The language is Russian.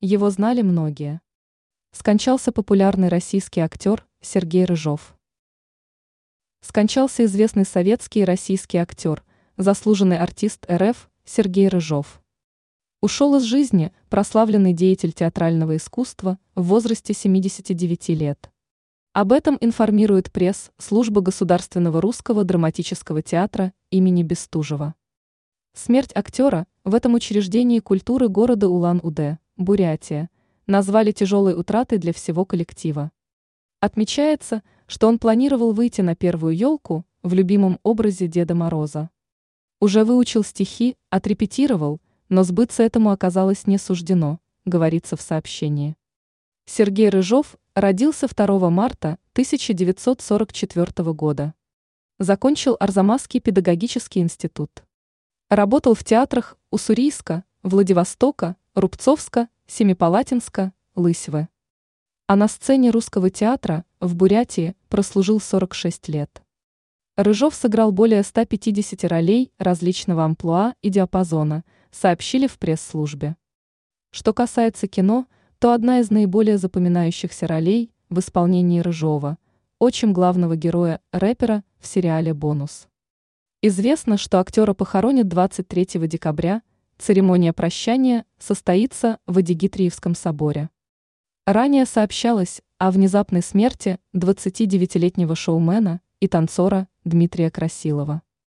его знали многие. Скончался популярный российский актер Сергей Рыжов. Скончался известный советский и российский актер, заслуженный артист РФ Сергей Рыжов. Ушел из жизни прославленный деятель театрального искусства в возрасте 79 лет. Об этом информирует пресс-служба Государственного русского драматического театра имени Бестужева. Смерть актера в этом учреждении культуры города Улан-Удэ, Бурятия, назвали тяжелой утратой для всего коллектива. Отмечается, что он планировал выйти на первую елку в любимом образе Деда Мороза. Уже выучил стихи, отрепетировал, но сбыться этому оказалось не суждено, говорится в сообщении. Сергей Рыжов родился 2 марта 1944 года. Закончил Арзамасский педагогический институт. Работал в театрах Уссурийска, Владивостока, Рубцовска, Семипалатинска, Лысьвы. А на сцене русского театра в Бурятии прослужил 46 лет. Рыжов сыграл более 150 ролей различного амплуа и диапазона, сообщили в пресс-службе. Что касается кино, то одна из наиболее запоминающихся ролей в исполнении Рыжова – отчим главного героя, рэпера в сериале «Бонус». Известно, что актера похоронят 23 декабря, церемония прощания состоится в Адигитриевском соборе. Ранее сообщалось о внезапной смерти 29-летнего шоумена и танцора Дмитрия Красилова.